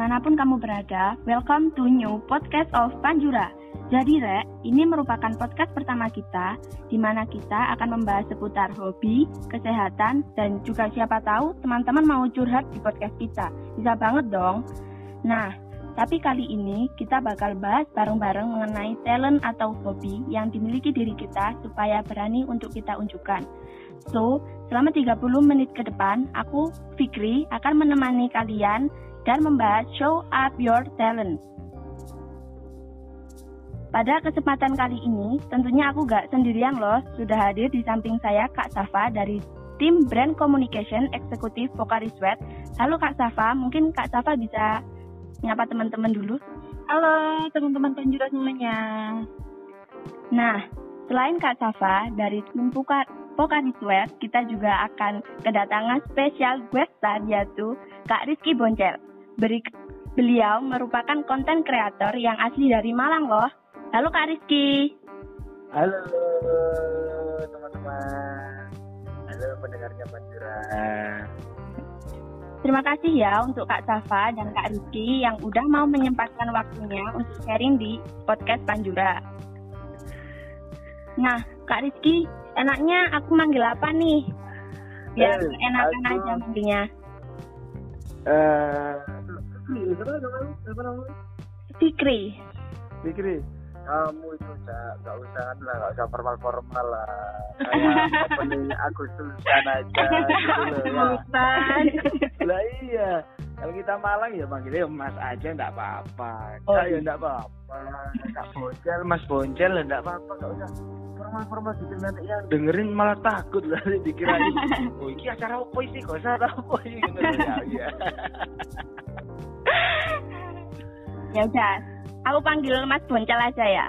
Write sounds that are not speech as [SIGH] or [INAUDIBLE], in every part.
Di mana pun kamu berada, welcome to new podcast of Panjura. Jadi Rek, ini merupakan podcast pertama kita, di mana kita akan membahas seputar hobi, kesehatan, dan juga siapa tahu teman-teman mau curhat di podcast kita. Bisa banget dong. Nah, tapi kali ini kita bakal bahas bareng-bareng mengenai talent atau hobi yang dimiliki diri kita supaya berani untuk kita unjukkan. So, selama 30 menit ke depan, aku, Fikri, akan menemani kalian dan membahas Show Up Your Talent. Pada kesempatan kali ini, tentunya aku gak sendirian loh, sudah hadir di samping saya Kak Safa dari tim Brand Communication Eksekutif Pokari Sweat. Halo Kak Safa, mungkin Kak Safa bisa nyapa teman-teman dulu. Halo teman-teman penjuru semuanya. Nah, selain Kak Safa dari tim Pokari Sweat, kita juga akan kedatangan spesial guest star yaitu Kak Rizky Boncel. Beri, beliau merupakan konten kreator yang asli dari Malang loh. Halo Kak Rizky. Halo teman-teman. Halo pendengarnya Panjura. Terima kasih ya untuk Kak Safa dan Kak Rizky yang udah mau menyempatkan waktunya untuk sharing di podcast Panjura. Nah, Kak Rizky, enaknya aku manggil apa nih? Biar Eh, enakan aku- aja manggilnya. Eh, siapa namanya? Siapa namanya? Fikri. Fikri. Kamu itu gak, gak usah kan lah, gak usah formal-formal lah. [LAUGHS] Kayak opening Agustusan aja gitu loh. Ya. [LAUGHS] Lah iya. Kalau kita Malang ya manggilnya Mas aja enggak apa-apa. Oh, ya iya. enggak apa-apa. Kak Boncel, Mas Boncel ya enggak apa-apa, gak usah formal-formal gitu nanti yang dengerin malah takut lah [LAUGHS] dikira oh ini acara apa sih kok acara apa sih gitu ya iya [LAUGHS] Ya udah, aku panggil Mas Boncel aja ya.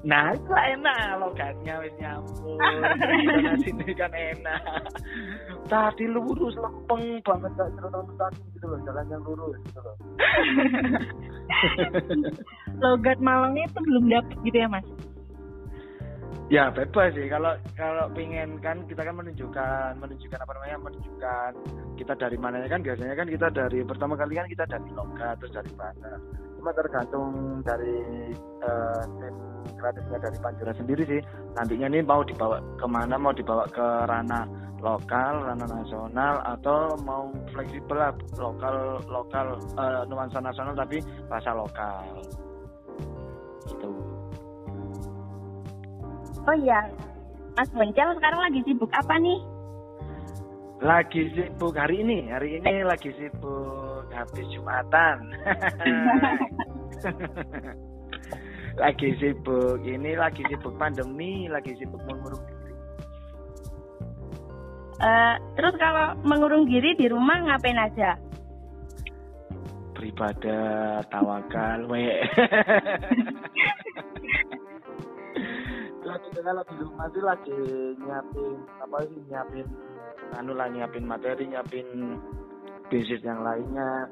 nah itu enak logatnya wis nyambung Sana [LAUGHS] sini kan enak tadi lurus lempeng banget gak cerita tadi gitu loh jalan yang lurus gitu loh [LAUGHS] Logat Malangnya itu belum dapet gitu ya mas? Ya bebas sih. Kalau kalau pingin kan kita kan menunjukkan menunjukkan apa namanya menunjukkan kita dari mananya kan biasanya kan kita dari pertama kali kan kita dari logat terus dari bahasa. Cuma tergantung dari eh, tim kreatifnya dari Panjura sendiri sih. Nantinya ini mau dibawa ke mana mau dibawa ke ranah lokal ranah nasional atau mau fleksibel lah lokal lokal eh, nuansa nasional tapi bahasa lokal. Gitu Oh iya, Mas Boncel sekarang lagi sibuk apa nih? Lagi sibuk hari ini, hari ini lagi sibuk habis Jumatan. [LAUGHS] lagi sibuk, ini lagi sibuk pandemi, lagi sibuk mengurung diri. Eh, terus kalau mengurung diri di rumah ngapain aja? Beribadah, tawakal, we. [LAUGHS] lagi kalau di rumah sih lagi nyiapin apa sih nyiapin anu lah nyiapin materi nyiapin bisnis yang lainnya.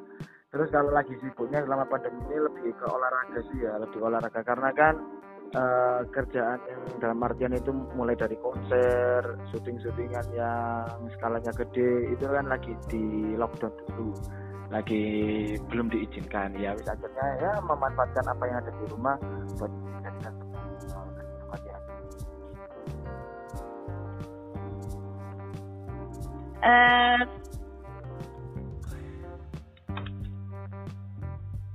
Terus kalau lagi sibuknya selama pandemi ini lebih ke olahraga sih ya lebih olahraga. Karena kan eh, kerjaan yang dalam artian itu mulai dari konser syuting-syutingan yang skalanya gede itu kan lagi di lockdown dulu. Lagi belum diizinkan. Ya wis akhirnya ya memanfaatkan apa yang ada di rumah buat Eh,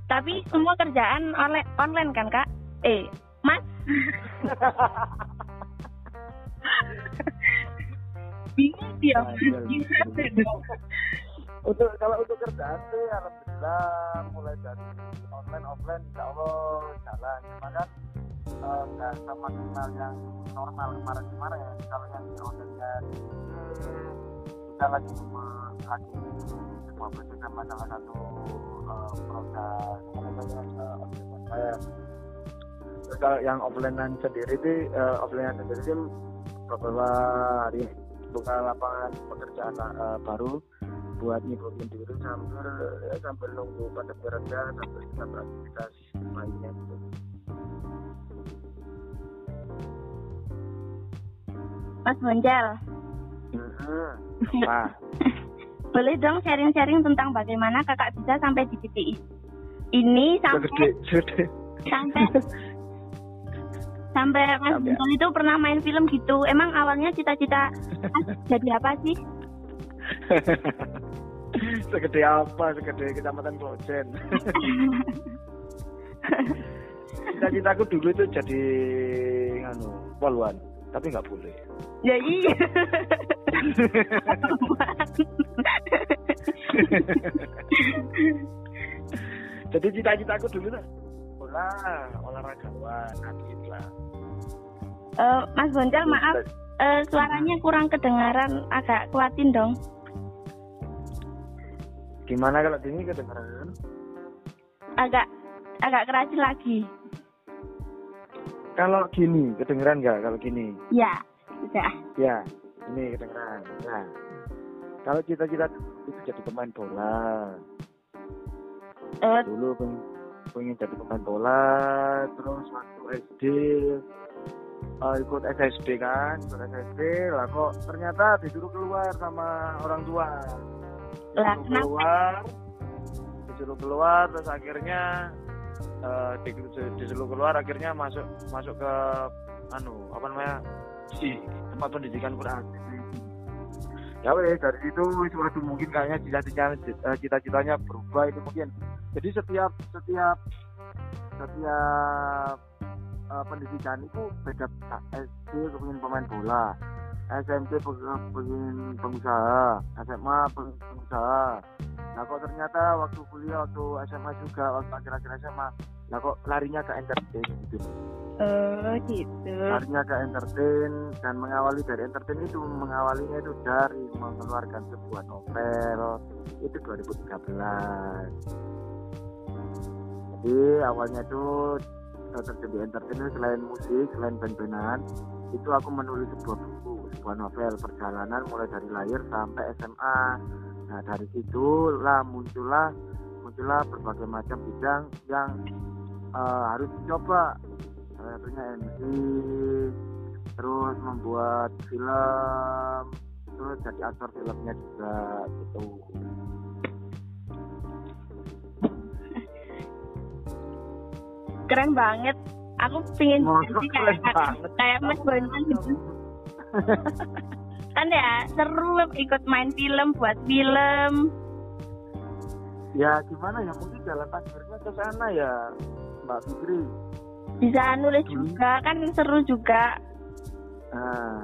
tapi semua kerjaan online online kan kak? Eh, Mas? [LAUGHS] Bingung dia mas, Wajar. gimana dong? untuk kalau untuk kerjaan sih alhamdulillah mulai dari online offline insya Allah jalan cuma kan eh, nggak sama kenal yang normal kemarin kemarin kalau yang di onlinenya kita lagi me- lagi sebuah bisnis sama salah satu eh, produk namanya uh, Terus kalau yang offline sendiri sih eh, offline sendiri sih beberapa hari buka lapangan pekerjaan eh, baru buat nyibukin diri sambil ya, sambil nunggu pandemi reda sambil kita beraktivitas lainnya gitu. Mas Boncel? Mhm. Wah, [LAUGHS] boleh dong sharing-sharing tentang bagaimana kakak bisa sampai di titik ini sampai Segede, segede. sampai [LAUGHS] sampai Mas Buntel itu pernah main film gitu. Emang awalnya cita-cita Mas jadi apa sih? [LAUGHS] segede apa? Segede kecamatan Klojen. Cita-citaku dulu itu jadi nganu, poluan, tapi nggak boleh. Ya iya. Jadi cita-citaku dulu tuh bola, olahragawan, atlet lah. Eh, Mas Boncal maaf eh, suaranya kurang kedengaran agak kuatin dong. Gimana kalau gini kedengeran? Agak agak keras lagi. Kalau gini kedengeran nggak? Kalau gini, Ya, sudah. ya ini kedengeran. Nah, kalau cita-cita itu jadi pemain bola, Eh, dulu pengen, pengen jadi pemain bola, terus waktu SD eh, ikut SSB kan, ikut SSB, lah kok ternyata disuruh keluar sama orang tua. disuruh keluar disuruh keluar terus akhirnya eh, di- disuruh keluar akhirnya masuk masuk ke anu apa namanya di tempat pendidikan Quran. Ya wes dari situ wis waduh mungkin kayaknya cita-citanya eh, cita-citanya berubah itu mungkin. Jadi setiap setiap setiap eh, pendidikan itu beda. SD kepingin pemain bola SMP peng- pengen pengusaha SMA pengusaha. Nah kok ternyata waktu kuliah waktu SMA juga waktu akhir-akhir SMA nah kok larinya ke entertain gitu Oh, gitu. larinya ke entertain dan mengawali dari entertain itu mengawalinya itu dari mengeluarkan sebuah novel. Itu 2013 jadi awalnya itu eh, terjun di entertain selain musik selain band-bandan itu aku menulis sebuah buku sebuah novel perjalanan mulai dari lahir sampai SMA nah dari situ lah muncullah muncullah berbagai macam bidang yang eh, harus dicoba salah satunya MC terus membuat film terus jadi aktor filmnya juga gitu [LAUGHS] Keren banget. Aku Mau jadi kayak kayak Mas Boncal [LAUGHS] gitu. Kan ya seru ikut main film, buat film. ya gimana ya mungkin jalan takdirnya ke sana ya Mbak Fikri Bisa nulis Hmm. juga kan seru juga. nah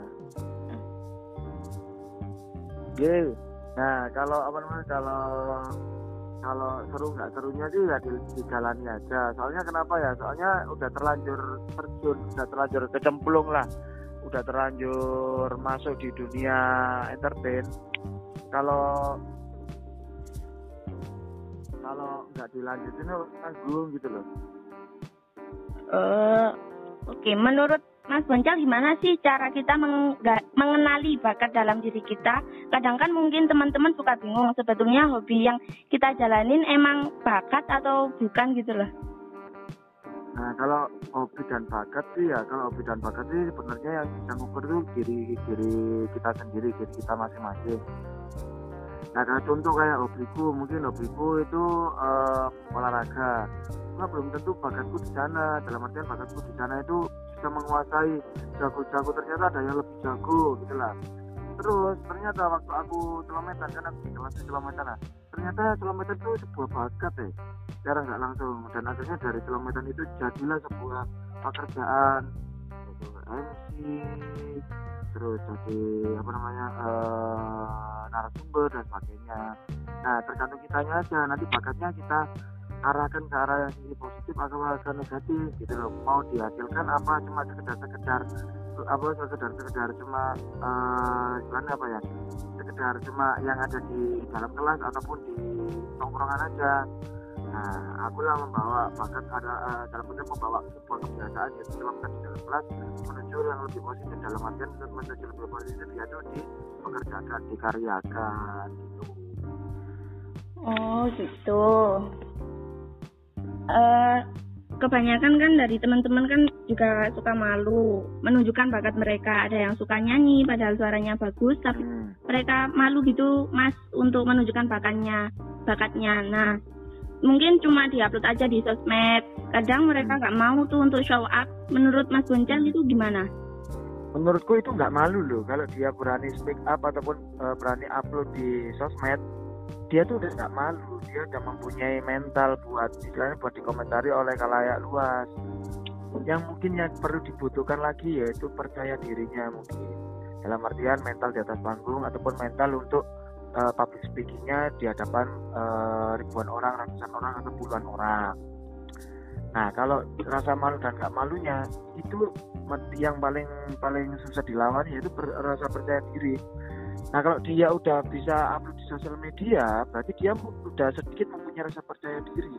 Ye. nah kalau apa namanya kalau kalau seru nggak serunya sih ya di, dijalani aja soalnya kenapa ya soalnya udah terlanjur terjun udah terlanjur kecemplung lah udah terlanjur masuk di dunia entertain kalau kalau nggak dilanjutin tanggung gitu loh Eh, Oke, menurut Mas Boncal gimana sih cara kita mengga- mengenali bakat dalam diri kita? Kadang kan mungkin teman-teman suka bingung sebetulnya hobi yang kita jalanin emang bakat atau bukan gitu loh. Nah kalau hobi dan bakat sih ya kalau hobi dan bakat sih sebenarnya yang bisa ngukur itu diri diri kita sendiri diri kita masing-masing. Nah kalau contoh kayak hobiku mungkin hobiku itu eh, olahraga. Nah, belum tentu bakatku di sana. Dalam artian bakatku di sana itu bisa menguasai jago-jago. Ternyata ada yang lebih jago gitu lah. Terus ternyata waktu aku kilometer kan aku kelas kilometer nah, ternyata kilometer itu sebuah bakat ya. Secara nggak langsung. Dan akhirnya dari kilometer itu jadilah sebuah pekerjaan. MC terus jadi apa namanya eh, narasumber dan sebagainya. Nah tergantung kitanya aja. Nanti bakatnya kita arahkan ke arah yang sisi positif atau ke negatif gitu loh mau dihasilkan apa cuma sekedar sekedar apa sekedar sekedar cuma istilahnya apa ya sekedar cuma yang ada di dalam kelas ataupun di tongkrongan aja Nah, aku lah membawa bakat ada eh, dalam bentuk membawa sebuah kebiasaan yaitu dalamkan di dalam kelas menuju yang lebih positif dalam artian menuju lebih positif yaitu di pekerjaan dikaryakan gitu. Oh gitu. Eh kebanyakan kan dari teman-teman kan juga suka malu menunjukkan bakat mereka. Ada yang suka nyanyi padahal suaranya bagus tapi Hmm. mereka malu gitu Mas untuk menunjukkan bakatnya, bakatnya. Nah, mungkin cuma diupload aja di sosmed. Kadang mereka nggak mau tuh untuk show up. Menurut Mas Boncel itu gimana? menurutku itu nggak malu loh kalau dia berani speak up ataupun eh, berani upload di sosmed dia tuh udah nggak malu dia udah mempunyai mental buat istilahnya buat dikomentari oleh kalayak luas. Yang mungkin yang perlu dibutuhkan lagi yaitu percaya dirinya mungkin. Dalam artian mental di atas panggung ataupun mental untuk eh, public speakingnya di hadapan eh, ribuan orang ratusan orang atau puluhan orang. Nah kalau rasa malu dan nggak malunya itu yang paling paling susah dilawan yaitu ber- rasa percaya diri. Nah kalau dia udah bisa upload di sosial media, berarti dia udah sedikit mempunyai rasa percaya diri.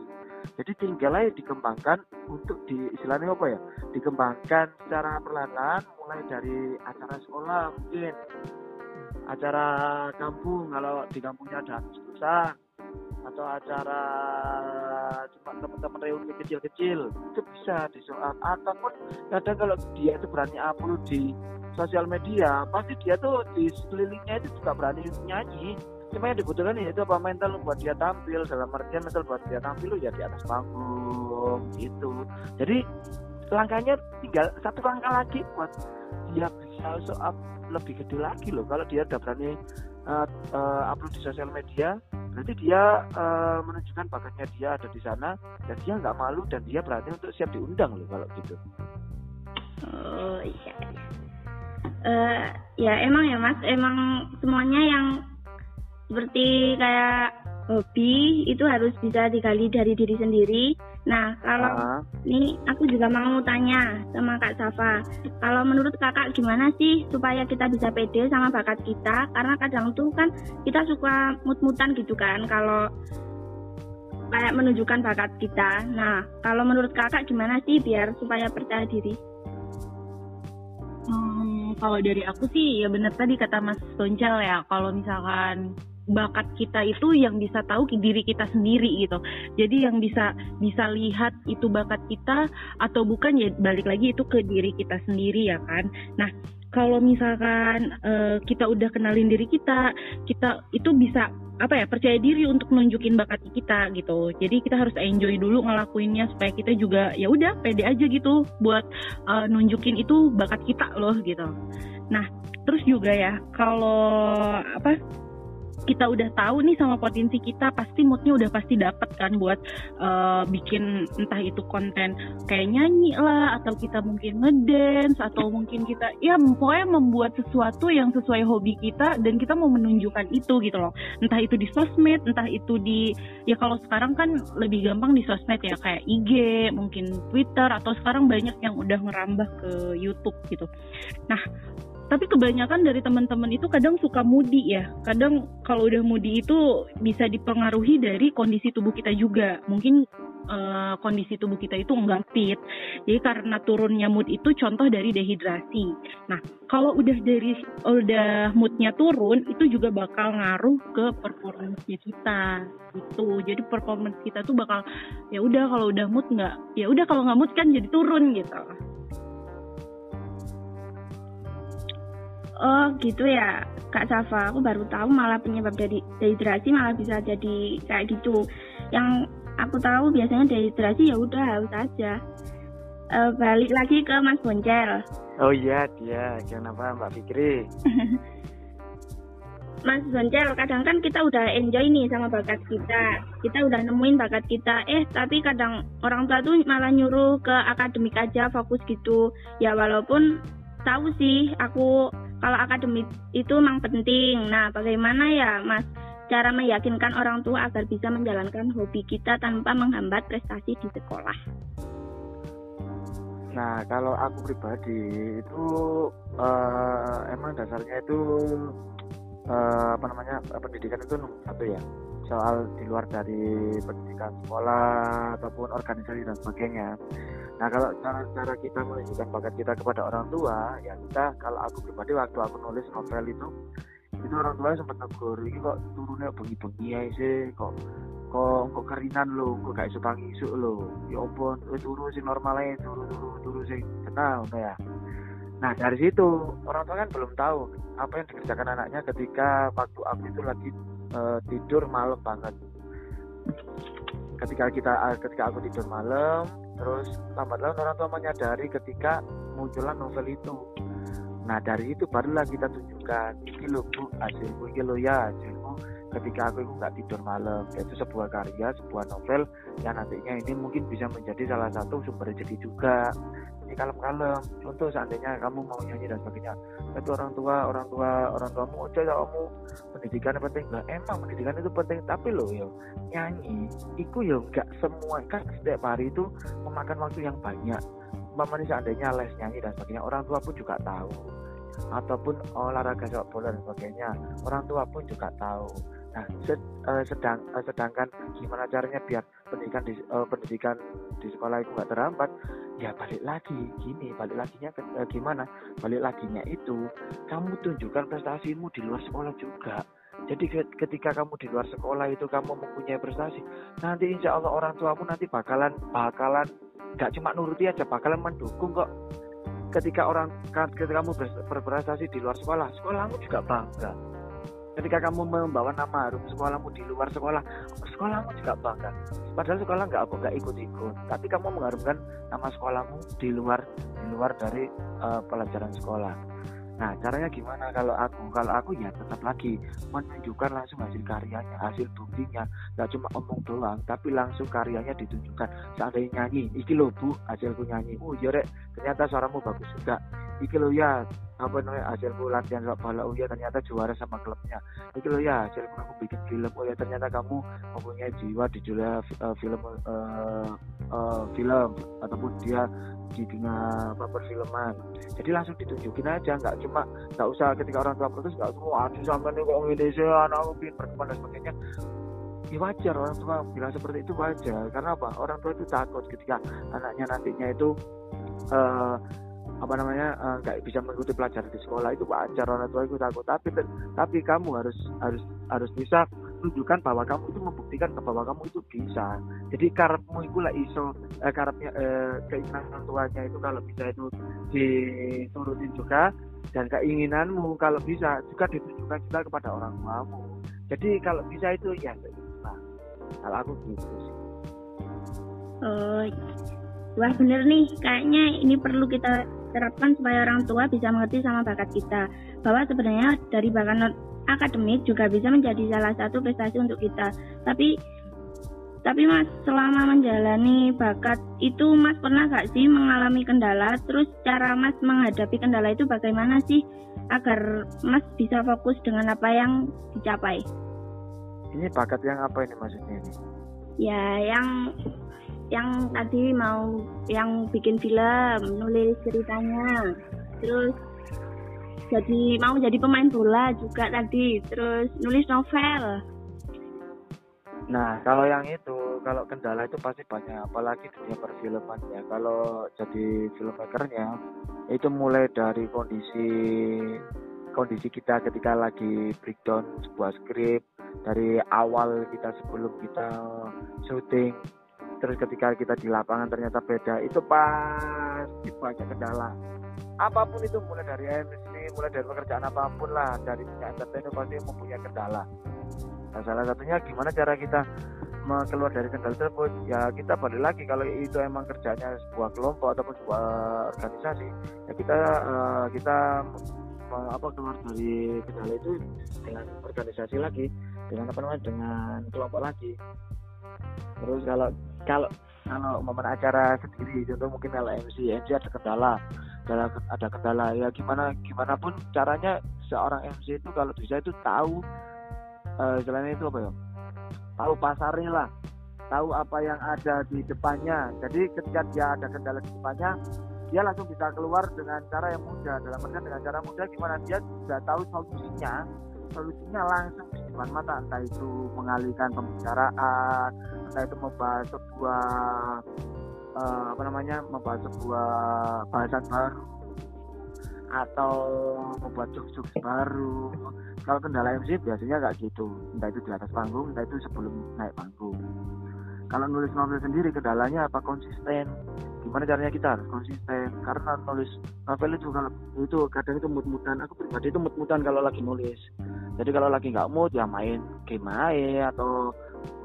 Jadi tinggal aja dikembangkan untuk di istilahnya apa ya? Dikembangkan secara perlahan mulai dari acara sekolah mungkin acara kampung kalau di kampungnya ada jurusan atau acara cuma teman-teman reuni kecil-kecil itu bisa disoal ataupun kadang kalau dia itu berani upload di sosial media pasti dia tuh di sekelilingnya itu juga berani nyanyi. Cuma yang dibutuhkan ya itu apa? Mental buat dia tampil dalam artian mental buat dia tampil ya di atas panggung gitu. Jadi langkahnya tinggal satu langkah lagi buat dia bisa soal lebih gede lagi loh. Kalau dia udah berani uh, uh, upload di sosial media berarti dia uh, menunjukkan bakatnya dia ada di sana dan dia nggak malu dan dia berani untuk siap diundang loh kalau gitu Oh iya. Eh, ya emang ya Mas, emang semuanya yang seperti kayak hobi itu harus bisa digali dari diri sendiri. Nah, kalau Ah, ini aku juga mau tanya sama Kak Safa. Kalau menurut Kakak gimana sih supaya kita bisa pede sama bakat kita? Karena kadang tuh kan kita suka mut-mutan gitu kan kalau kayak menunjukkan bakat kita. Nah, kalau menurut Kakak gimana sih biar supaya percaya diri? Hmm, kalau dari aku sih ya benar tadi kata Mas Toncel ya kalau misalkan bakat kita itu yang bisa tahu diri kita sendiri gitu. Jadi yang bisa bisa lihat itu bakat kita atau bukan ya balik lagi itu ke diri kita sendiri ya kan. Nah, kalau misalkan eh, kita udah kenalin diri kita, kita itu bisa apa ya percaya diri untuk nunjukin bakat kita gitu. Jadi kita harus enjoy dulu ngelakuinnya supaya kita juga ya udah pede aja gitu buat uh, nunjukin itu bakat kita loh gitu. Nah, terus juga ya kalau apa kita udah tahu nih sama potensi kita pasti moodnya udah pasti dapet kan buat uh, bikin entah itu konten kayak nyanyi lah atau kita mungkin ngedance atau mungkin kita ya pokoknya membuat sesuatu yang sesuai hobi kita dan kita mau menunjukkan itu gitu loh. Entah itu di sosmed entah itu di ya kalau sekarang kan lebih gampang di sosmed ya kayak IG mungkin Twitter atau sekarang banyak yang udah ngerambah ke YouTube gitu. Nah tapi kebanyakan dari teman-teman itu kadang suka moody ya. Kadang kalau udah moody itu bisa dipengaruhi dari kondisi tubuh kita juga. Mungkin eh, kondisi tubuh kita itu enggak fit. Jadi karena turunnya mood itu contoh dari dehidrasi. Nah kalau udah dari udah moodnya turun itu juga bakal ngaruh ke performance kita gitu. Jadi performance kita tuh bakal ya udah kalau udah mood nggak ya udah kalau nggak mood kan jadi turun gitu Oh gitu ya Kak Safa, aku baru tahu malah penyebab dari dehidrasi malah bisa jadi kayak gitu. Yang aku tahu biasanya dehidrasi ya udah haus aja. Eh, balik lagi ke Mas Boncel. oh iya dia kenapa Mbak Fikri [LAUGHS] Mas Boncel, kadang kan kita udah enjoy nih sama bakat kita. Kita udah nemuin bakat kita. Eh, tapi kadang orang tua tuh malah nyuruh ke akademik aja fokus gitu. Ya walaupun tahu sih aku kalau akademik itu memang penting. Nah, bagaimana ya, Mas? Cara meyakinkan orang tua agar bisa menjalankan hobi kita tanpa menghambat prestasi di sekolah. Nah, kalau aku pribadi itu eh, emang dasarnya itu eh, apa namanya pendidikan itu satu ya. Soal di luar dari pendidikan sekolah ataupun organisasi dan sebagainya. Nah, kalau cara-cara kita menunjukkan bakat kita kepada orang tua, ya kita kalau aku pribadi waktu aku nulis novel itu itu orang tua sempat negur ini kok turunnya bengi-bengi ya sih kok kok kok kerinan lo kok gak iso tangi isu lo ya ampun wis turu sing normalnya turu turu turu sing kenal ya. Nah dari situ orang tua kan belum tahu apa yang dikerjakan anaknya ketika waktu aku itu lagi uh, tidur malam banget. Ketika kita ketika aku tidur malam terus lambat laun orang tua menyadari ketika munculan novel itu. Nah dari itu barulah kita tunjukkan ini lo bu hasilku ini lo ya hasilku ketika aku itu nggak tidur malam. Itu sebuah karya sebuah novel yang nantinya ini mungkin bisa menjadi salah satu sumber rezeki juga ini kalem-kalem. Contoh seandainya kamu mau nyanyi dan sebagainya itu orang tua orang tua orang tuamu ojo ya kamu pendidikan penting. Lah emang pendidikan itu penting tapi loh yo nyanyi itu yo nggak semua kan setiap hari itu memakan waktu yang banyak. Umpamanya seandainya les nyanyi dan sebagainya orang tua pun juga tahu. Ataupun olahraga sepak bola dan sebagainya orang tua pun juga tahu. Nah uh, sedang uh, sedangkan gimana caranya biar pendidikan di uh, pendidikan di sekolah itu nggak terhambat ya balik lagi. Gini balik laginya ke, uh, gimana? Balik laginya itu kamu tunjukkan prestasimu di luar sekolah juga. Jadi ketika kamu di luar sekolah itu kamu mempunyai prestasi nanti insya Allah orang tuamu nanti bakalan bakalan nggak cuma nuruti aja bakalan mendukung kok. Ketika orang ketika kamu berprestasi di luar sekolah sekolahmu juga bangga ketika kamu membawa nama harum sekolahmu di luar sekolah sekolahmu juga bangga padahal sekolah nggak apa nggak ikut-ikut tapi kamu mengharumkan nama sekolahmu di luar di luar dari uh, pelajaran sekolah Nah, caranya gimana kalau aku? Kalau aku ya tetap lagi menunjukkan langsung hasil karyanya, hasil buktinya. Gak cuma omong doang, tapi langsung karyanya ditunjukkan. Seandainya nyanyi, iki lo bu, hasilku nyanyi. Oh iya rek, ternyata suaramu bagus juga. Iki lo ya, apa namanya hasilku latihan sepak bola oh ya ternyata juara sama klubnya. Itu loh ya hasilku aku bikin film. Oh ya ternyata kamu mempunyai jiwa di juara uh, film uh, uh, film. Ataupun dia di dunia apa perfilman. Jadi langsung ditunjukin aja nggak cuma nggak usah ketika orang tua protes nggak semua aduh sampai nih kok Indonesia anakku bikin berkembang dan sebagainya. Ya wajar orang tua bilang seperti itu wajar. Karena apa? Orang tua itu takut ketika anaknya nantinya itu uh, apa namanya eh, nggak uh, bisa mengikuti pelajaran di sekolah itu wajar orang tua itu takut tapi tapi kamu harus harus harus bisa tunjukkan bahwa kamu itu membuktikan bahwa kamu itu bisa. Jadi karepmu itu lah iso eh, karepnya eh, keinginan orang tuanya itu kalau bisa itu diturutin juga dan keinginanmu kalau bisa juga ditunjukkan juga kepada orang tuamu. Jadi kalau bisa itu ya nah, kalau aku gitu sih. Oh wah bener nih. Kayaknya ini perlu kita terapkan supaya orang tua bisa mengerti sama bakat kita. Bahwa sebenarnya dari bakat akademik juga bisa menjadi salah satu prestasi untuk kita. Tapi tapi mas selama menjalani bakat itu mas pernah gak sih mengalami kendala? Terus cara mas menghadapi kendala itu bagaimana sih agar mas bisa fokus dengan apa yang dicapai? Ini bakat yang apa ini maksudnya ini? Ya yang yang tadi mau yang bikin film nulis ceritanya. Terus jadi mau jadi pemain bola juga tadi. Terus nulis novel. Nah kalau yang itu kalau kendala itu pasti banyak apalagi dunia perfilman ya. Kalau jadi filmmakernya itu mulai dari kondisi kondisi kita ketika lagi breakdown sebuah skrip dari awal kita sebelum kita syuting terus ketika kita di lapangan ternyata beda itu pasti banyak kendala. Apa pun itu mulai dari MC mulai dari pekerjaan apa pun lah dari dunia entertainment pasti mempunyai kendala. Nah, salah satunya gimana cara kita keluar dari kendala tersebut? Ya kita balik lagi kalau itu emang kerjanya sebuah kelompok ataupun sebuah organisasi ya kita uh, kita apa keluar dari kendala itu dengan organisasi lagi dengan apa namanya dengan kelompok lagi. Terus kalau kalau kalau momen acara sendiri contoh mungkin kalau MC MC ada kendala ada ada kendala. Ya gimana gimana pun caranya seorang MC itu kalau bisa itu tahu uh, selain itu apa ya? Tahu pasarnya lah tahu apa yang ada di depannya. Jadi ketika dia ada kendala di depannya dia langsung bisa keluar dengan cara yang mudah. Dalam artian dengan cara mudah gimana dia sudah tahu solusinya solusinya langsung depan mata entah itu mengalihkan pembicaraan entah itu membahas sebuah uh, apa namanya membahas sebuah bahasan baru atau membuat jokes-jokes baru. Kalau kendala MC biasanya nggak gitu. Entah itu di atas panggung entah itu sebelum naik panggung. Kalau nulis novel sendiri kendalanya apa? Konsisten gimana caranya kita harus konsisten? Karena nulis novel itu itu kadang itu mut-mutan. Aku pribadi itu mut-mutan kalau lagi nulis. Jadi kalau lagi nggak mood ya main game aja atau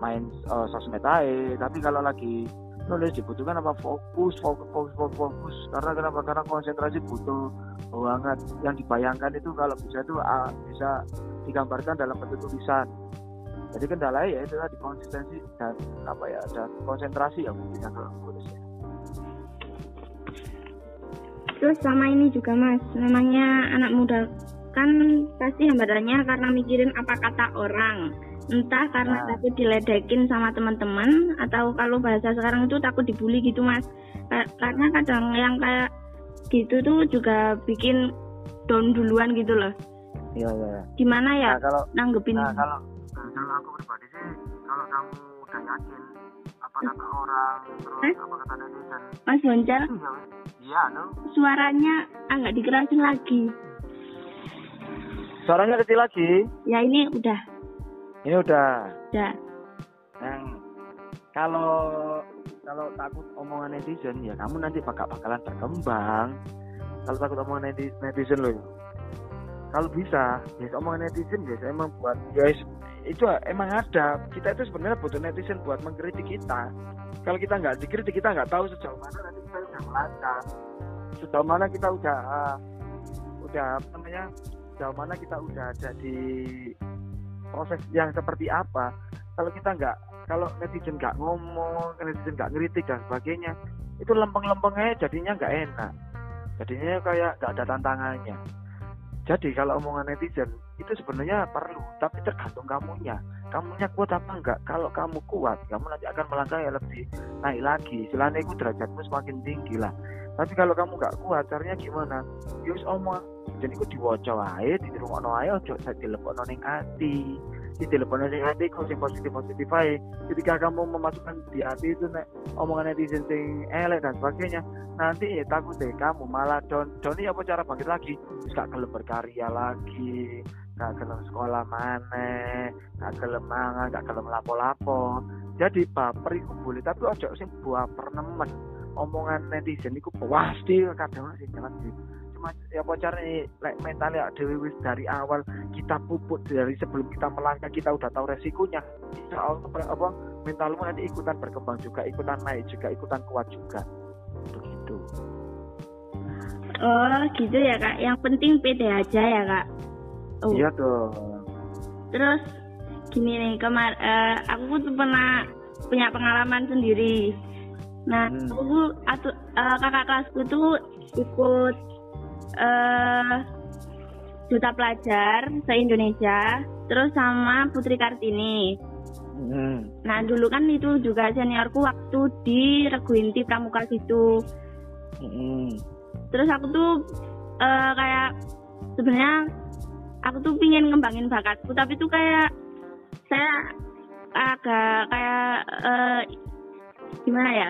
main uh, sosmed aja tapi kalau lagi nulis dibutuhkan apa? Fokus fokus fokus fokus, fokus. karena kenapa? Karena konsentrasi butuh banget. Yang dibayangkan itu kalau bisa itu uh, bisa digambarkan dalam bentuk tulisan. Jadi kendala ya itu tadi konsistensi dan apa ya dan konsentrasi yang bisa kalau nulis ya terus sama ini juga mas. Memangnya anak muda kan pasti hambatannya karena mikirin apa kata orang. Entah karena nah. takut diledekin sama teman-teman atau kalau bahasa sekarang itu takut dibully gitu mas. Karena kadang yang kayak gitu tuh juga bikin down duluan gitu loh. Iya iya. Gimana ya nah, kalau, nanggepin nah, kalau nah, kalau aku pribadi sih kalau kamu udah yakin apa kata orang terus eh? apa kata netizen mas Boncal? iya, iya no suaranya agak dikerasin lagi suaranya kecil lagi ya ini udah ini udah. Ya. Yang kalau kalau takut omongan netizen ya kamu nanti bakal bakalan berkembang. Kalau takut omongan netizen loh. Kalau bisa, ya omongan netizen biasa emang buat guys itu emang ada. Kita itu sebenarnya butuh netizen buat mengkritik kita. Kalau kita nggak dikritik kita nggak tahu sejauh mana nanti kita udah melangkah. Sejauh mana kita udah udah apa namanya? Sejauh mana kita udah ada di proses yang seperti apa kalau kita nggak kalau netizen nggak ngomong netizen nggak ngeritik dan sebagainya itu lempeng-lempengnya jadinya nggak enak jadinya kayak nggak ada tantangannya jadi kalau omongan netizen itu sebenarnya perlu tapi tergantung kamunya. Kamunya kuat apa enggak? Kalau kamu kuat kamu nanti akan melangkah yang lebih naik lagi. Selain itu derajatmu semakin tinggi lah. Tapi kalau kamu nggak kuat caranya gimana? Yus ya omong. Jadi aku diwaca wae di rumah no ayo ojo saya telepon ning hati di telepon ning hati kau sing positif positif aja ketika kamu memasukkan di hati itu nek omongan netizen sing elek dan sebagainya nanti ya takut deh kamu malah don don apa cara bangkit lagi? Gak kelem berkarya lagi gak kelem sekolah mana gak kelem mangan gak kelem lapo-lapo. Jadi baper itu boleh tapi ojo sing buah pernemen. Omongan netizen itu pasti kadang sih jangan gitu cuma ya caranya like mental ya dewi dari awal kita pupuk dari sebelum kita melangkah kita udah tahu resikonya. Insya Allah apa mentalmu nanti ikutan berkembang juga ikutan naik juga ikutan kuat juga. Begitu. Oh gitu ya kak. Yang penting pede aja ya kak. Oh. iya tuh terus gini nih kemar uh, aku tuh pernah punya pengalaman sendiri. Nah hmm. aku atau uh, kakak kelasku tuh ikut uh, duta pelajar se Indonesia terus sama Putri Kartini hmm. nah dulu kan itu juga seniorku waktu di Reguinti Pramuka situ hmm. terus aku tuh uh, kayak sebenarnya aku tuh pingin ngembangin bakatku tapi tuh kayak saya agak kayak uh, gimana ya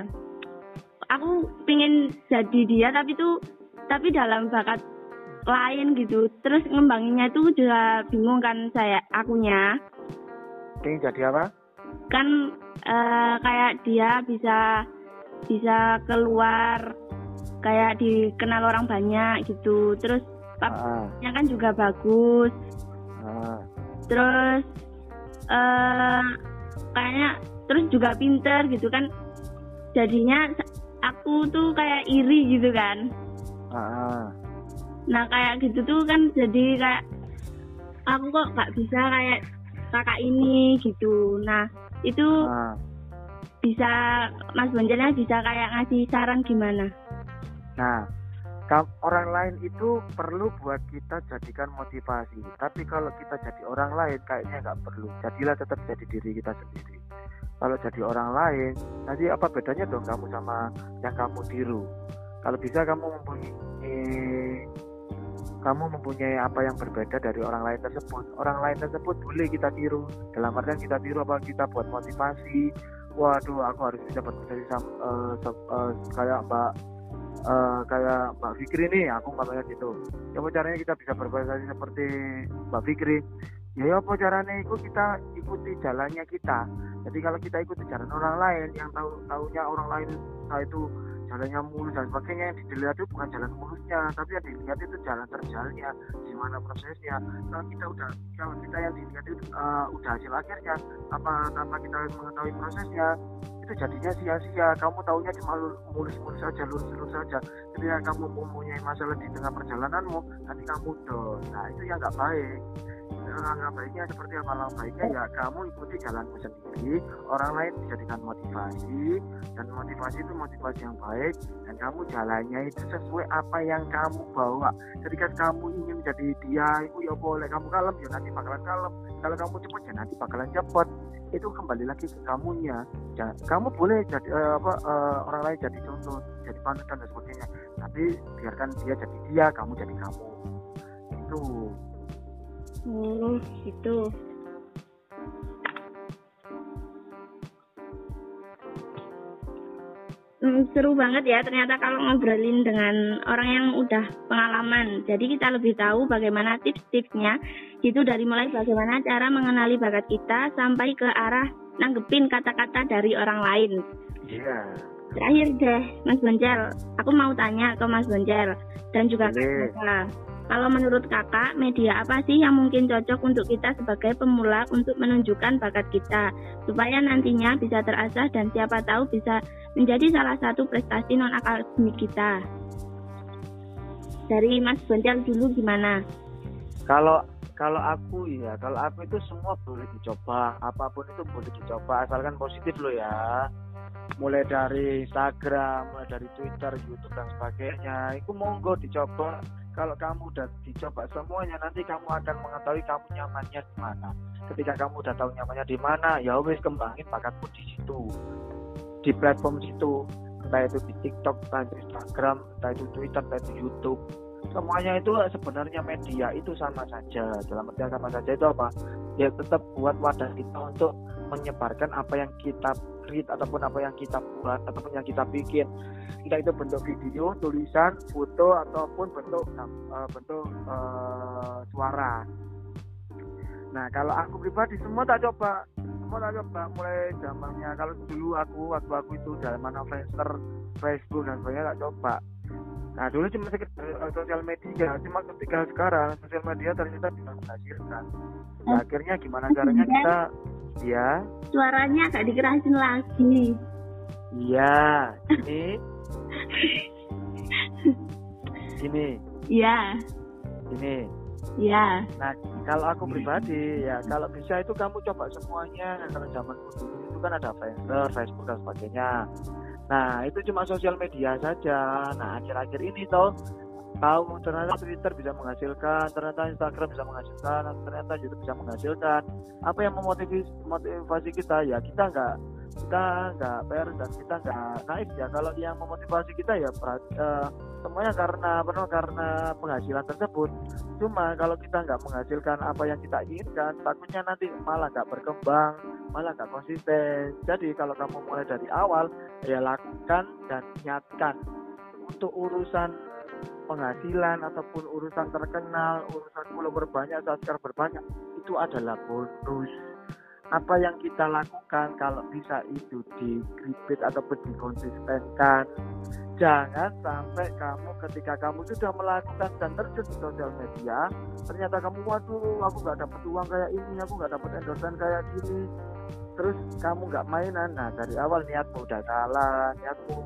aku pingin jadi dia tapi tuh tapi dalam bakat lain gitu. Terus ngembanginnya itu juga bingung kan saya akunya. Ini jadi apa? Kan uh, kayak dia bisa bisa keluar kayak dikenal orang banyak gitu. Terus papanya ah. kan juga bagus. Ah. terus uh, kayaknya terus juga pinter gitu kan. Jadinya aku tuh kayak iri gitu kan Ah. Nah kayak gitu tuh kan jadi kayak aku kok nggak bisa kayak kakak ini gitu. Nah itu ah. bisa Mas Bonjalnya bisa kayak ngasih saran gimana? Nah orang lain itu perlu buat kita jadikan motivasi. Tapi kalau kita jadi orang lain kayaknya nggak perlu. Jadilah tetap jadi diri kita sendiri. Kalau jadi orang lain, nanti apa bedanya dong kamu sama yang kamu tiru? Kalau bisa kamu mempunyai kamu mempunyai apa yang berbeda dari orang lain tersebut. Orang lain tersebut boleh kita tiru. Dalam artian kita tiru apa kita buat motivasi. Waduh aku harus bisa berprestasi sama uh, uh, kayak mbak uh, kayak Mbak Fikri nih. Aku nggak gitu. Ya apa caranya kita bisa berprestasi seperti Mbak Fikri? Ya, ya apa caranya? Itu kita ikuti jalannya kita. Jadi kalau kita ikuti jalan orang lain yang tahu tahunya orang lain nah itu jalannya mulus dan sebagainya. Yang dilihat itu bukan jalan mulusnya tapi yang dilihat itu jalan terjalnya gimana prosesnya. Kalau kita udah kalau kita yang dilihat itu uh, udah hasil akhirnya apa tanpa kita mengetahui prosesnya itu jadinya sia-sia. Kamu tahunya cuma mulus-mulus saja lurus-lurus saja. Ketika kamu mempunyai masalah di tengah perjalananmu nanti kamu down. Nah itu yang nggak baik langkah baiknya seperti apa? Langkah baiknya ya kamu ikuti jalanmu sendiri. Orang lain dijadikan motivasi. Dan motivasi itu motivasi yang baik. Dan kamu jalannya itu sesuai apa yang kamu bawa. Ketika kamu ingin menjadi dia itu ya boleh kamu kalem ya nanti bakalan kalem. Kalau kamu cepat ya nanti bakalan cepat itu kembali lagi ke kamunya. Ya, kamu boleh jadi uh, apa uh, orang lain jadi contoh jadi panutan dan sebagainya. Tapi biarkan dia jadi dia kamu jadi kamu. Itu Oh, gitu. Hmm, seru banget ya ternyata kalau ngobrolin dengan orang yang udah pengalaman. Jadi kita lebih tahu bagaimana tips-tipsnya itu dari mulai bagaimana cara mengenali bakat kita sampai ke arah nanggepin kata-kata dari orang lain. Iya. Yeah. Terakhir deh, Mas Bonjel, aku mau tanya ke Mas Bonjel dan juga Kak kalau menurut kakak, media apa sih yang mungkin cocok untuk kita sebagai pemula untuk menunjukkan bakat kita, supaya nantinya bisa terasah dan siapa tahu bisa menjadi salah satu prestasi non akademik kita. Dari Mas Bontel dulu gimana? Kalau kalau aku ya, kalau aku itu semua boleh dicoba, apa pun itu boleh dicoba asalkan positif loh ya mulai dari Instagram, mulai dari Twitter, YouTube dan sebagainya. Itu monggo dicoba kalau kamu udah dicoba semuanya nanti kamu akan mengetahui kamu nyamannya di mana. Ketika kamu udah tahu nyamannya di mana ya wes kembangin bakatmu di situ. Di platform situ entah itu di TikTok entah itu Instagram entah itu Twitter entah itu YouTube. Semuanya itu sebenarnya media itu sama saja. Dalam artian sama saja itu apa? Ya tetap buat wadah kita untuk menyebarkan apa yang kita create ataupun apa yang kita buat ataupun yang kita bikin. Entah itu bentuk video tulisan foto ataupun bentuk uh, bentuk uh, suara. Nah kalau aku pribadi semua tak coba. Semua tak coba. Mulai zamannya kalau dulu aku waktu aku itu zaman Friendster Facebook dan sebagainya tak coba. Nah dulu cuma sekedar uh, sosial media, cuma ketika sekarang sosial media ternyata bisa menghasilkan. Nah, akhirnya gimana caranya kita Ya. Suaranya agak dikerasin lagi. Iya. Ini. ini. Iya. Ini. Iya. Nah, kalau aku pribadi ya kalau bisa itu kamu coba semuanya. Kalau zaman dulu itu kan ada Friendster, Facebook dan sebagainya. Nah, itu cuma sosial media saja. Nah, akhir-akhir ini toh tahu ternyata Twitter bisa menghasilkan, ternyata Instagram bisa menghasilkan, ternyata YouTube bisa menghasilkan. Apa yang memotivasi motivasi kita ya kita nggak kita nggak fair dan kita nggak naif ya. Kalau yang memotivasi kita ya uh, semuanya karena apa karena penghasilan tersebut. Cuma kalau kita nggak menghasilkan apa yang kita inginkan, takutnya nanti malah nggak berkembang, malah nggak konsisten. Jadi kalau kamu mulai dari awal ya lakukan dan niatkan untuk urusan penghasilan ataupun urusan terkenal, urusan pulau berbanyak, subscriber berbanyak, itu adalah bonus. Apa yang kita lakukan kalau bisa itu dikripit ataupun dikonsistenkan. Jangan sampai kamu ketika kamu sudah melakukan dan terjun di sosial media, ternyata kamu waduh aku nggak dapat uang kayak ini, aku nggak dapat endorsement kayak gini, terus kamu nggak mainan. Nah dari awal niatmu udah salah, niatmu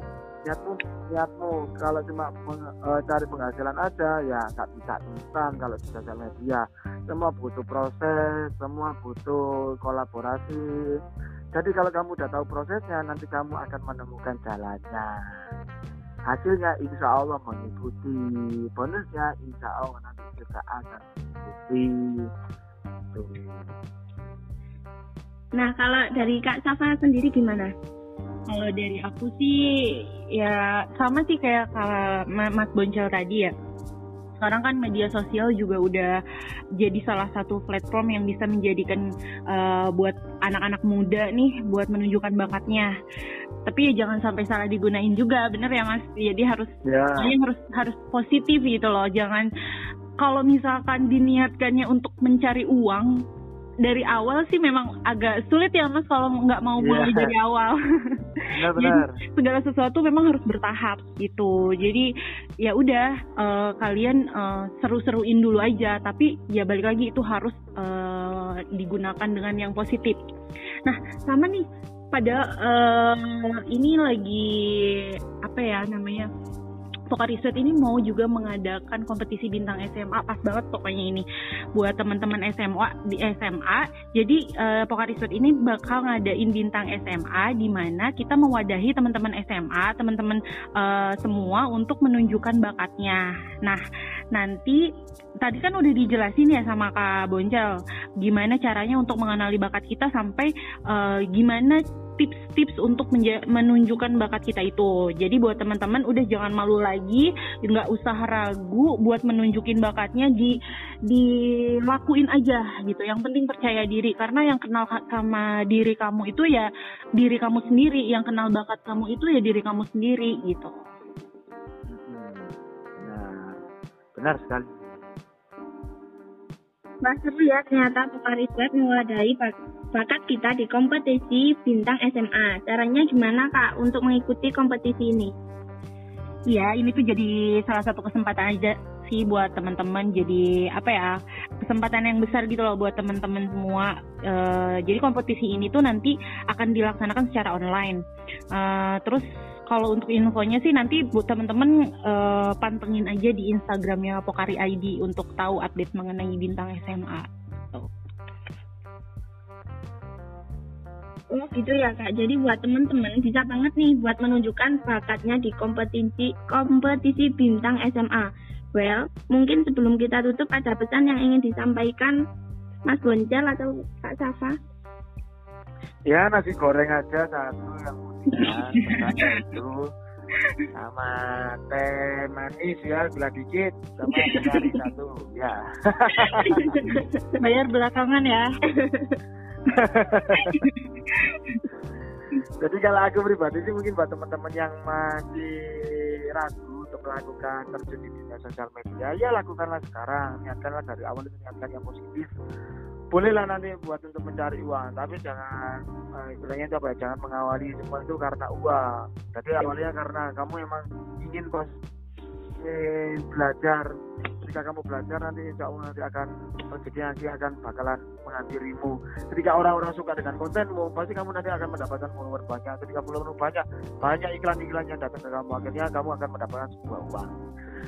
niatmu niatmu kalau cuma meng, uh, cari penghasilan aja ya nggak bisa instan kalau di sosial media. Semua butuh proses semua butuh kolaborasi. Jadi kalau kamu udah tahu prosesnya nanti kamu akan menemukan jalannya. Hasilnya insya Allah mengikuti. Bonusnya insya Allah nanti juga akan mengikuti Tuh. nah kalau dari Kak Safa sendiri gimana? Kalau dari aku sih ya sama sih kayak kalau Mas Boncel tadi ya. sekarang kan media sosial juga udah jadi salah satu platform yang bisa menjadikan uh, buat anak-anak muda nih buat menunjukkan bakatnya tapi ya jangan sampai salah digunain juga bener ya mas jadi harus ya. harus harus positif gitu loh jangan kalau misalkan diniatkannya untuk mencari uang dari awal sih memang agak sulit ya mas kalau nggak mau mulai yeah. dari awal. Benar-benar. [LAUGHS] segala sesuatu memang harus bertahap gitu. Jadi ya udah uh, kalian uh, seru-seruin dulu aja. Tapi ya balik lagi itu harus uh, digunakan dengan yang positif. Nah sama nih pada uh, ini lagi apa ya namanya Pokari Sweat ini mau juga mengadakan kompetisi bintang SMA pas banget pokoknya ini buat teman-teman SMA di SMA. Jadi uh, Pokari Sweat ini bakal ngadain bintang SMA di mana kita mewadahi teman-teman SMA, teman-teman uh, semua untuk menunjukkan bakatnya. Nah, nanti tadi kan udah dijelasin ya sama Kak Boncel gimana caranya untuk mengenali bakat kita sampai uh, gimana tips-tips untuk menunjukkan bakat kita itu. Jadi buat teman-teman udah jangan malu lagi, nggak usah ragu buat menunjukin bakatnya di dilakuin aja gitu. Yang penting percaya diri karena yang kenal sama diri kamu itu ya diri kamu sendiri, yang kenal bakat kamu itu ya diri kamu sendiri gitu. Nah, benar sekali. Wah seru ya ternyata Pokari Web mewadahi bakat kita di kompetisi bintang SMA. Caranya gimana kak untuk mengikuti kompetisi ini? Iya, ini tuh jadi salah satu kesempatan aja sih buat teman-teman. Jadi apa ya kesempatan yang besar gitu loh buat teman-teman semua. Uh, jadi kompetisi ini tuh nanti akan dilaksanakan secara online. Uh, terus kalau untuk infonya sih nanti buat teman-teman uh, pantengin aja di Instagramnya Pokari ID untuk tahu update mengenai bintang SMA. Oh gitu ya kak. Jadi buat teman-teman bisa banget nih buat menunjukkan bakatnya di kompetisi kompetisi bintang SMA. Well, mungkin sebelum kita tutup ada pesan yang ingin disampaikan Mas Boncel atau Kak Safa? Ya nasi goreng aja satu yang ya, itu sama teh manis ya gula dikit sama satu ya bayar belakangan ya [LAUGHS] jadi kalau aku pribadi sih mungkin buat teman-teman yang masih ragu untuk melakukan terjun di dunia sosial media ya lakukanlah sekarang. Niatkanlah dari awal itu niatkan yang positif. Bolehlah nanti buat untuk mencari uang tapi jangan uh, istilahnya apa ya jangan mengawali semua itu karena uang. Jadi awalnya karena kamu emang ingin pas ingin belajar ketika kamu belajar nanti insya Allah nanti akan rezeki nanti akan bakalan menghampirimu ketika orang-orang suka dengan kontenmu pasti kamu nanti akan mendapatkan follower banyak. Ketika follower banyak banyak iklan-iklan yang datang ke kamu. Akhirnya kamu akan mendapatkan sebuah uang.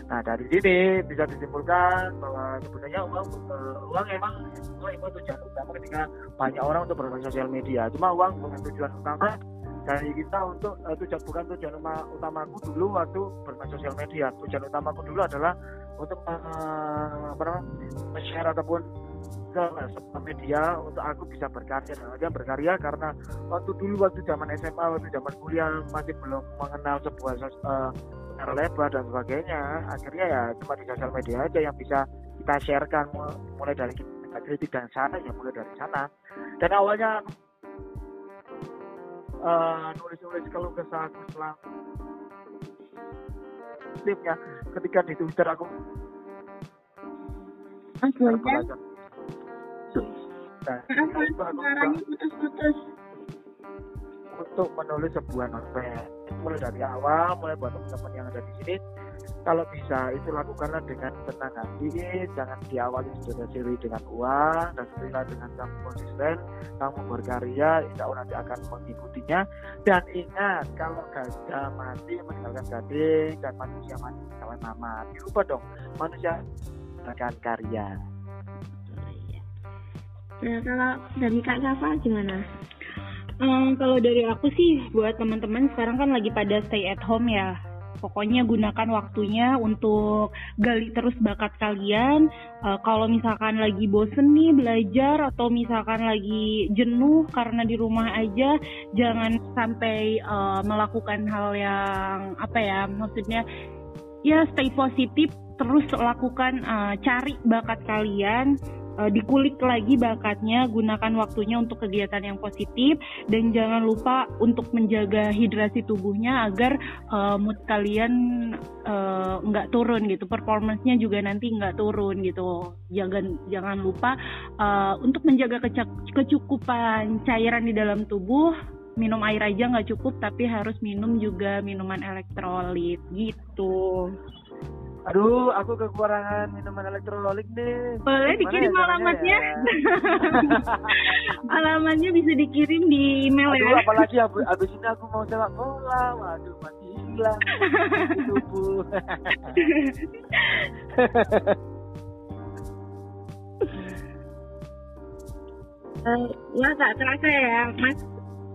Nah dari sini bisa disimpulkan bahwa sebenarnya uang uh, uang emang uang itu tujuan utama ketika banyak orang untuk bermain sosial media. Cuma uang bukan tujuan utama dari kita untuk uh, tujuan bukan tujuan utama aku dulu waktu bermain sosial media. Tujuan utamaku dulu adalah untuk uh, apa namanya share ataupun sebuah media untuk aku bisa berkarya. Dan aja berkarya karena waktu dulu waktu zaman SMA waktu zaman kuliah masih belum mengenal sebuah uh, lebar dan sebagainya. Akhirnya ya cuma di sosial media aja yang bisa kita sharekan. Mulai dari kita kritik dan sana ya mulai dari sana. Dan awalnya uh, nulis-nulis kalau kesah aku selang tipnya ketika di Twitter aku. Mas Bondan nah, putus-putus. Untuk menulis sebuah novel. Mulai dari awal mulai buat teman-teman yang ada di sini kalau bisa itu lakukanlah dengan tenang hati jangan diawali sudah sendiri dengan uang dan setelah dengan kamu konsisten kamu berkarya insya Allah nanti akan mengikutinya dan ingat kalau gajah mati meninggalkan gading dan manusia mati meninggalkan nama lupa dong manusia akan karya Nah, kalau dari Kak Safa gimana? Hmm, kalau dari aku sih buat teman-teman sekarang kan lagi pada stay at home ya. Pokoknya gunakan waktunya untuk gali terus bakat kalian. Uh, kalau misalkan lagi bosen nih belajar atau misalkan lagi jenuh karena di rumah aja, jangan sampai uh, melakukan hal yang apa ya, maksudnya ya stay positif terus lakukan uh, cari bakat kalian uh, dikulik lagi bakatnya, gunakan waktunya untuk kegiatan yang positif dan jangan lupa untuk menjaga hidrasi tubuhnya agar uh, mood kalian nggak uh, turun gitu, performancenya juga nanti nggak turun gitu. Jangan jangan lupa uh, untuk menjaga kecukupan cairan di dalam tubuh minum air aja nggak cukup tapi harus minum juga minuman elektrolit gitu. Aduh, aku kekurangan minuman elektrolit nih. Boleh dikirim ya alamatnya. Ya? [LAUGHS] alamatnya bisa dikirim di email Aduh, ya. apalagi abis, abis ini aku mau sepak bola. Waduh, mati hilang. Tubuh. uh, ya tak terasa ya, Mas.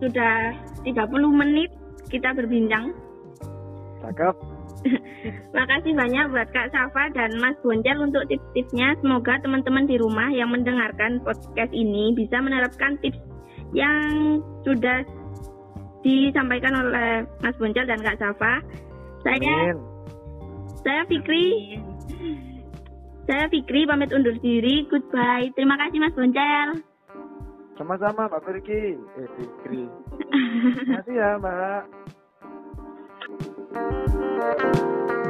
Sudah 30 menit kita berbincang. Cakep. [LAUGHS] Makasih banyak buat Kak Safa dan Mas Bonjal untuk tips-tipsnya. Semoga teman-teman di rumah yang mendengarkan podcast ini bisa menerapkan tips yang sudah disampaikan oleh Mas Bonjal dan Kak Safa. Saya Amin. saya Fikri. Saya Fikri pamit undur diri. Goodbye. Terima kasih Mas Bonjal. Sama-sama Mbak Fikri. Eh Fikri. [LAUGHS] Terima kasih ya Mbak. Música